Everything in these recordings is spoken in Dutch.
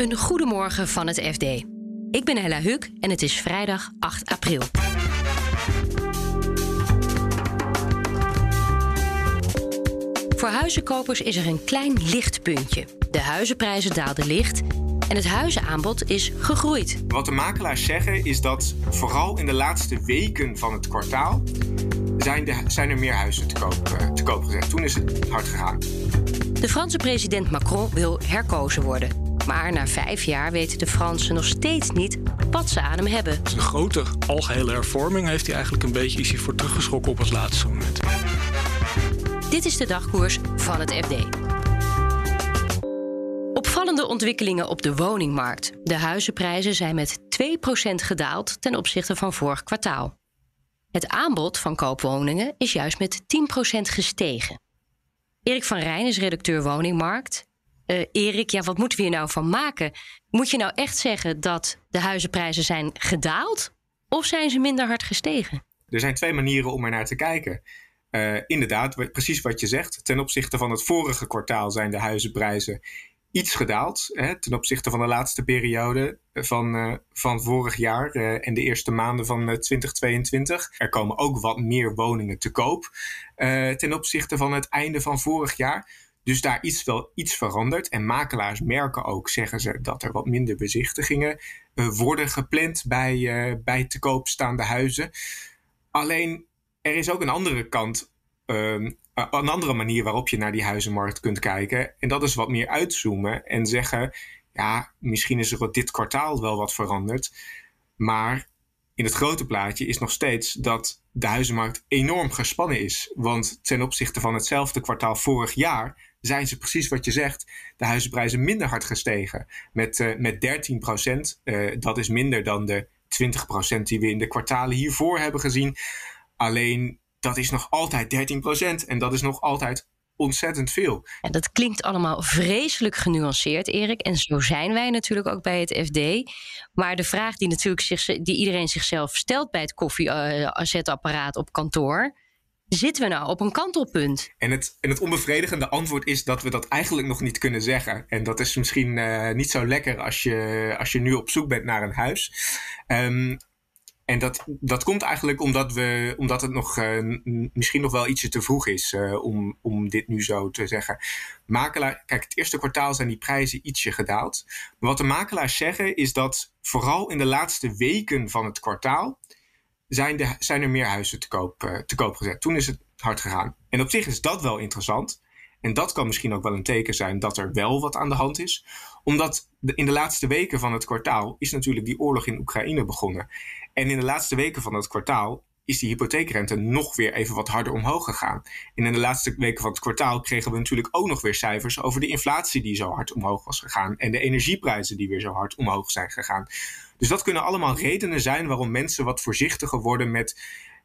Een goedemorgen van het FD. Ik ben Hella Huk en het is vrijdag 8 april. Voor huizenkopers is er een klein lichtpuntje. De huizenprijzen daalden licht en het huizenaanbod is gegroeid. Wat de makelaars zeggen is dat vooral in de laatste weken van het kwartaal zijn, de, zijn er meer huizen te koop, eh, te koop gezet. Toen is het hard gegaan. De Franse president Macron wil herkozen worden. Maar na vijf jaar weten de Fransen nog steeds niet wat ze aan hem hebben. Een grote algehele hervorming heeft hij eigenlijk een beetje is hij voor teruggeschrokken op het laatste moment. Dit is de dagkoers van het FD. Opvallende ontwikkelingen op de woningmarkt. De huizenprijzen zijn met 2% gedaald ten opzichte van vorig kwartaal. Het aanbod van koopwoningen is juist met 10% gestegen. Erik van Rijn is redacteur Woningmarkt. Uh, Erik, ja, wat moeten we hier nou van maken? Moet je nou echt zeggen dat de huizenprijzen zijn gedaald of zijn ze minder hard gestegen? Er zijn twee manieren om er naar te kijken. Uh, inderdaad, precies wat je zegt. Ten opzichte van het vorige kwartaal zijn de huizenprijzen iets gedaald. Hè, ten opzichte van de laatste periode van, uh, van vorig jaar en de eerste maanden van 2022. Er komen ook wat meer woningen te koop ten opzichte van het einde van vorig jaar. Dus daar is wel iets veranderd. En makelaars merken ook, zeggen ze, dat er wat minder bezichtigingen uh, worden gepland bij, uh, bij te koop staande huizen. Alleen er is ook een andere kant, uh, een andere manier waarop je naar die huizenmarkt kunt kijken. En dat is wat meer uitzoomen en zeggen: ja, misschien is er dit kwartaal wel wat veranderd. Maar in het grote plaatje is nog steeds dat de huizenmarkt enorm gespannen is. Want ten opzichte van hetzelfde kwartaal vorig jaar zijn ze precies wat je zegt, de huizenprijzen minder hard gestegen. Met, uh, met 13 procent. Uh, dat is minder dan de 20 procent die we in de kwartalen hiervoor hebben gezien. Alleen dat is nog altijd 13 procent en dat is nog altijd ontzettend veel. En dat klinkt allemaal vreselijk genuanceerd, Erik. En zo zijn wij natuurlijk ook bij het FD. Maar de vraag die, natuurlijk zich, die iedereen zichzelf stelt bij het koffiezetapparaat op kantoor Zitten we nou op een kantelpunt? En het, en het onbevredigende antwoord is dat we dat eigenlijk nog niet kunnen zeggen. En dat is misschien uh, niet zo lekker als je, als je nu op zoek bent naar een huis. Um, en dat, dat komt eigenlijk omdat, we, omdat het nog, uh, misschien nog wel ietsje te vroeg is uh, om, om dit nu zo te zeggen. Makelaar, kijk, het eerste kwartaal zijn die prijzen ietsje gedaald. Maar wat de makelaars zeggen is dat vooral in de laatste weken van het kwartaal zijn, de, zijn er meer huizen te koop, uh, te koop gezet. Toen is het hard gegaan. En op zich is dat wel interessant. En dat kan misschien ook wel een teken zijn dat er wel wat aan de hand is. Omdat in de laatste weken van het kwartaal is natuurlijk die oorlog in Oekraïne begonnen. En in de laatste weken van het kwartaal is die hypotheekrente nog weer even wat harder omhoog gegaan. En in de laatste weken van het kwartaal kregen we natuurlijk ook nog weer cijfers over de inflatie die zo hard omhoog was gegaan. En de energieprijzen die weer zo hard omhoog zijn gegaan. Dus dat kunnen allemaal redenen zijn waarom mensen wat voorzichtiger worden met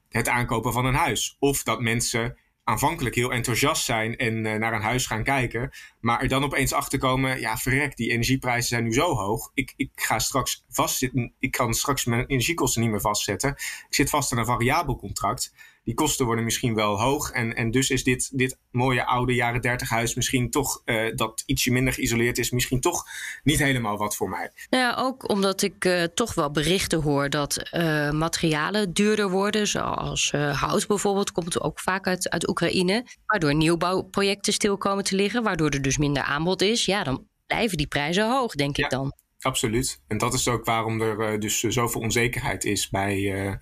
het aankopen van een huis. Of dat mensen aanvankelijk heel enthousiast zijn en uh, naar een huis gaan kijken. Maar er dan opeens achter komen, ja, verrek, die energieprijzen zijn nu zo hoog. Ik, ik ga straks vastzitten, ik kan straks mijn energiekosten niet meer vastzetten. Ik zit vast aan een variabel contract die kosten worden misschien wel hoog. En, en dus is dit, dit mooie oude jaren 30 huis misschien toch, uh, dat ietsje minder geïsoleerd is, misschien toch niet helemaal wat voor mij. Nou ja, ook omdat ik uh, toch wel berichten hoor dat uh, materialen duurder worden, zoals hout bijvoorbeeld, komt ook vaak uit, uit Oekraïne. Waardoor nieuwbouwprojecten stil komen te liggen, waardoor er dus minder aanbod is. Ja, dan blijven die prijzen hoog, denk ja. ik dan. Absoluut. En dat is ook waarom er uh, dus zoveel onzekerheid is bij, uh,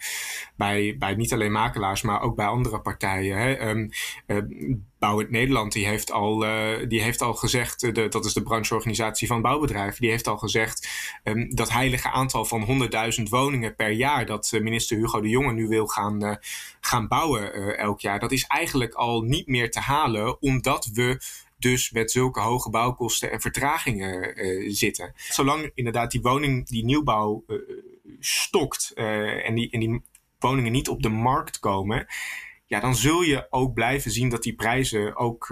bij, bij niet alleen makelaars, maar ook bij andere partijen. Hè. Um, uh, Bouw Nederland die heeft al, die heeft al gezegd, de, dat is de brancheorganisatie van bouwbedrijven, die heeft al gezegd um, dat heilige aantal van 100.000 woningen per jaar dat minister Hugo de Jonge nu wil gaan, gaan bouwen elk jaar, dat is eigenlijk al niet meer te halen, omdat we dus met zulke hoge bouwkosten en vertragingen uh, zitten. Zolang inderdaad die woning, die nieuwbouw uh, stokt uh, en, die, en die woningen niet op de markt komen, ja, dan zul je ook blijven zien dat die prijzen ook,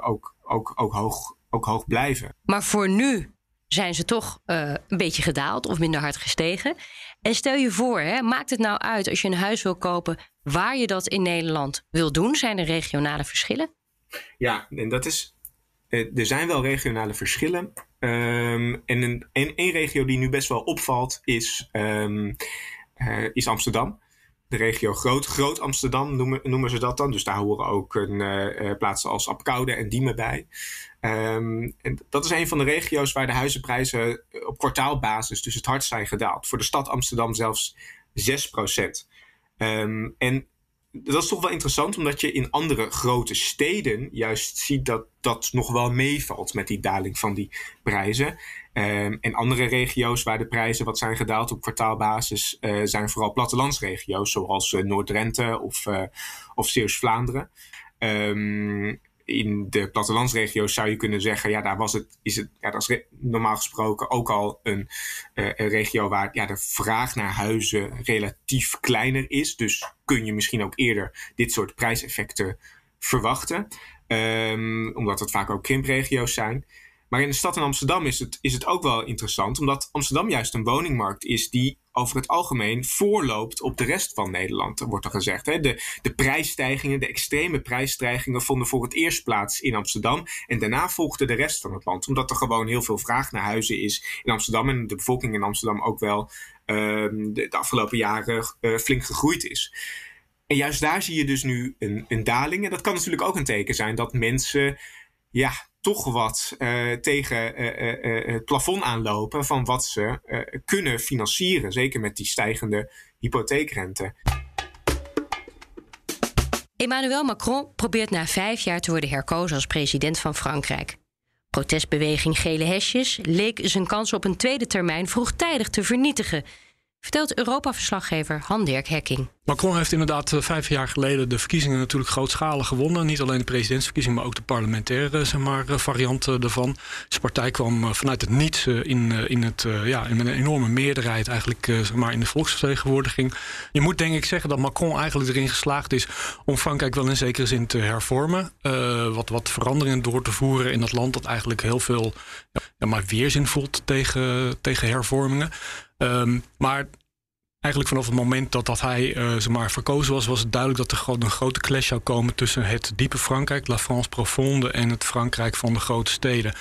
ook, ook, ook, hoog, ook hoog blijven. Maar voor nu zijn ze toch een beetje gedaald of minder hard gestegen. En stel je voor, hè, maakt het nou uit als je een huis wil kopen waar je dat in Nederland wil doen? Zijn er regionale verschillen? Ja, en dat is, er zijn wel regionale verschillen. Um, en een, regio die nu best wel opvalt is, um, uh, is Amsterdam. De regio Groot, Groot Amsterdam noemen, noemen ze dat dan. Dus daar horen ook een, uh, plaatsen als Apkoude en Diemen bij. Um, en dat is een van de regio's waar de huizenprijzen op kwartaalbasis dus het hardst zijn gedaald. Voor de stad Amsterdam zelfs 6 procent. Um, en dat is toch wel interessant, omdat je in andere grote steden juist ziet dat dat nog wel meevalt met die daling van die prijzen. Um, en andere regio's waar de prijzen wat zijn gedaald op kwartaalbasis uh, zijn vooral plattelandsregio's, zoals uh, Noord-Drenthe of, uh, of Zeeuws-Vlaanderen. Um, in de plattelandsregio's zou je kunnen zeggen, ja, daar was het, is het, ja, dat is normaal gesproken ook al een, uh, een, regio waar ja, de vraag naar huizen relatief kleiner is. Dus kun je misschien ook eerder dit soort prijseffecten verwachten. Um, omdat het vaak ook krimpregio's zijn. Maar in de stad in Amsterdam is het, is het ook wel interessant, omdat Amsterdam juist een woningmarkt is die over het algemeen voorloopt op de rest van Nederland, wordt er gezegd. Hè. De, de prijsstijgingen, de extreme prijsstijgingen vonden voor het eerst plaats in Amsterdam. En daarna volgde de rest van het land, omdat er gewoon heel veel vraag naar huizen is in Amsterdam. En de bevolking in Amsterdam ook wel uh, de, afgelopen jaren uh, flink gegroeid is. En juist daar zie je dus nu een, een daling. En dat kan natuurlijk ook een teken zijn dat mensen ja, toch wat uh, tegen uh, uh, het plafond aanlopen van wat ze kunnen financieren. Zeker met die stijgende hypotheekrente. Emmanuel Macron probeert na vijf jaar te worden herkozen als president van Frankrijk. Protestbeweging Gele Hesjes leek zijn kans op een tweede termijn vroegtijdig te vernietigen vertelt Europa-verslaggever Han-Dirk Hekking. Macron heeft inderdaad eh, vijf jaar geleden de verkiezingen natuurlijk grootschalig gewonnen. Niet alleen de presidentsverkiezingen, maar ook de parlementaire zeg maar, eh, variant ervan. Zijn partij kwam eh, vanuit het niets in, in, het, ja, in een enorme meerderheid eigenlijk, zeg maar, in de volksvertegenwoordiging. Je moet denk ik zeggen dat Macron eigenlijk erin geslaagd is om Frankrijk wel in zekere zin te hervormen. Wat, wat veranderingen door te voeren in dat land dat eigenlijk heel veel ja, maar weerzin voelt tegen, tegen hervormingen. Um, maar eigenlijk vanaf het moment dat, dat hij uh, verkozen was, was het duidelijk dat er gewoon een grote clash zou komen tussen het diepe Frankrijk, La France profonde, en het Frankrijk van de grote steden.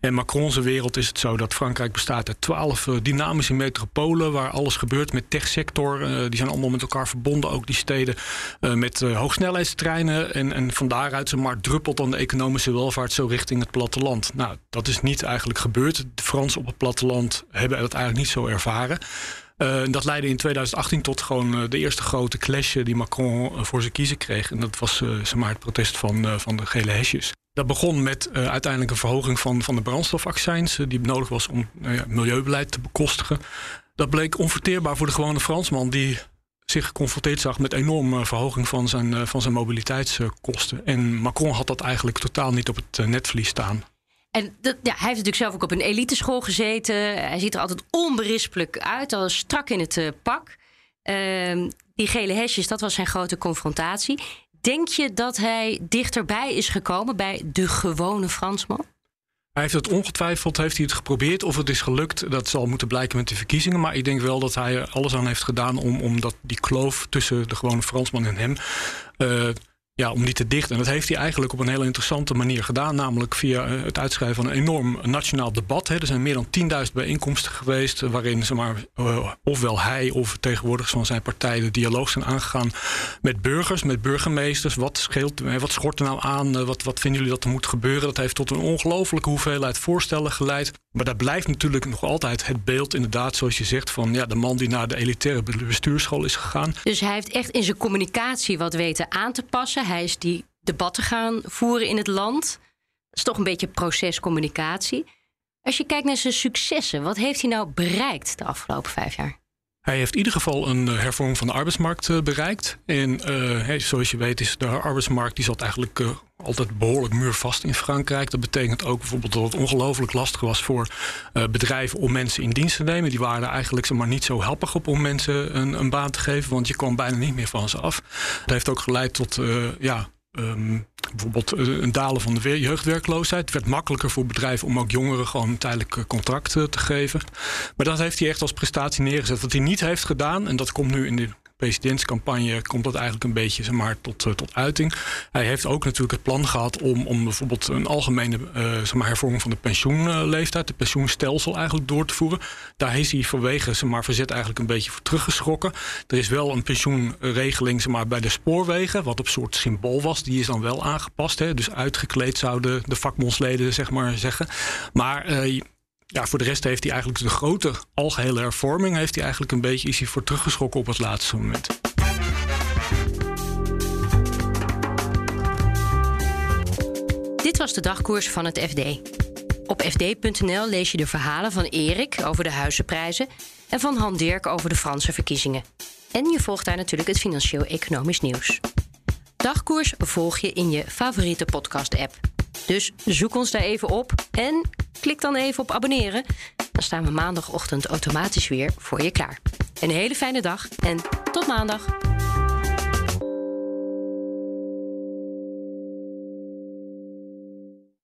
En Macron's wereld is het zo dat Frankrijk bestaat uit twaalf uh, dynamische metropolen waar alles gebeurt met techsector. Uh, die zijn allemaal met elkaar verbonden, ook die steden, met hoogsnelheidstreinen. En, en van daaruit zeg maar, druppelt dan de economische welvaart zo richting het platteland. Nou, dat is niet eigenlijk gebeurd. De Fransen op het platteland hebben dat eigenlijk niet zo ervaren. Uh, dat leidde in 2018 tot gewoon uh, de eerste grote clash die Macron uh, voor zijn kiezen kreeg. En dat was zeg maar het protest van, van de gele hesjes. Dat begon met uiteindelijk een verhoging van, van de brandstofaccijns, die nodig was om ja, milieubeleid te bekostigen. Dat bleek onverteerbaar voor de gewone Fransman, die zich geconfronteerd zag met enorme verhoging van zijn, van zijn mobiliteitskosten. En Macron had dat eigenlijk totaal niet op het netvlies staan. En ja, hij heeft natuurlijk zelf ook op een eliteschool gezeten. Hij ziet er altijd onberispelijk uit, al strak in het uh, pak. Uh, die gele hesjes, dat was zijn grote confrontatie. Denk je dat hij dichterbij is gekomen bij de gewone Fransman? Hij heeft het ongetwijfeld heeft hij het geprobeerd. Of het is gelukt, dat zal moeten blijken met de verkiezingen. Maar ik denk wel dat hij er alles aan heeft gedaan om, om dat, die kloof tussen de gewone Fransman en hem. Uh, ja, om die te dichten. En dat heeft hij eigenlijk op een hele interessante manier gedaan. Namelijk via eh, het uitschrijven van een enorm nationaal debat. Er zijn meer dan 10.000 bijeenkomsten geweest. Eh, waarin zeg maar, uh, ofwel hij of vertegenwoordigers van zijn partij de dialoog zijn aangegaan met burgers, met burgemeesters. Wat, scheelt, wat schort er nou aan? Wat, wat vinden jullie dat er moet gebeuren? Dat heeft tot een ongelofelijke hoeveelheid voorstellen geleid. Maar daar blijft natuurlijk nog altijd het beeld, inderdaad, zoals je zegt, van ja, de man die naar de elitaire bestuursschool is gegaan. Dus hij heeft echt in zijn communicatie wat weten aan te passen. Hij is die debatten gaan voeren in het land. Dat is toch een beetje procescommunicatie. Als je kijkt naar zijn successen, wat heeft hij nou bereikt de afgelopen vijf jaar? Hij heeft in ieder geval een eh, hervorming van de arbeidsmarkt uh, bereikt. En uh, zoals je weet is de arbeidsmarkt die zat eigenlijk altijd behoorlijk muurvast in Frankrijk. Dat betekent ook bijvoorbeeld dat het ongelooflijk lastig was voor bedrijven om mensen in dienst te nemen. Die waren eigenlijk maar niet zo helpig op om mensen een, een, baan te geven, want je kwam bijna niet meer van ze af. Dat heeft ook geleid tot ja, Um, bijvoorbeeld eh, een dalen van de jeugdwerkloosheid. Het werd makkelijker voor bedrijven om ook jongeren gewoon een tijdelijk eh, contract te geven. Maar dat heeft hij echt als prestatie neergezet. Wat hij niet heeft gedaan, en dat komt nu in de presidentscampagne komt dat eigenlijk een beetje zeg maar, tot, tot uiting. Hij heeft ook natuurlijk het plan gehad om, om bijvoorbeeld een algemene zeg maar, hervorming van de pensioenleeftijd, de pensioenstelsel eigenlijk door te voeren. Daar is hij vanwege zeg maar, verzet eigenlijk een beetje voor teruggeschrokken. Er is wel een pensioenregeling zeg maar, bij de spoorwegen, wat op soort symbool was. Die is dan wel aangepast. Hè? Dus uitgekleed zouden de vakbondsleden zeg maar, zeggen. Maar uh, ja, voor de rest heeft hij eigenlijk de grote algehele hervorming... heeft hij eigenlijk een beetje is hij voor teruggeschrokken op het laatste moment. Dit was de dagkoers van het FD. Op fd.nl lees je de verhalen van Erik over de huizenprijzen... en van Han Dirk over de Franse verkiezingen. En je volgt daar natuurlijk het financieel-economisch nieuws. Dagkoers volg je in je favoriete podcast-app. Dus zoek ons daar even op en klik dan even op abonneren. Dan staan we maandagochtend automatisch weer voor je klaar. Een hele fijne dag en tot maandag.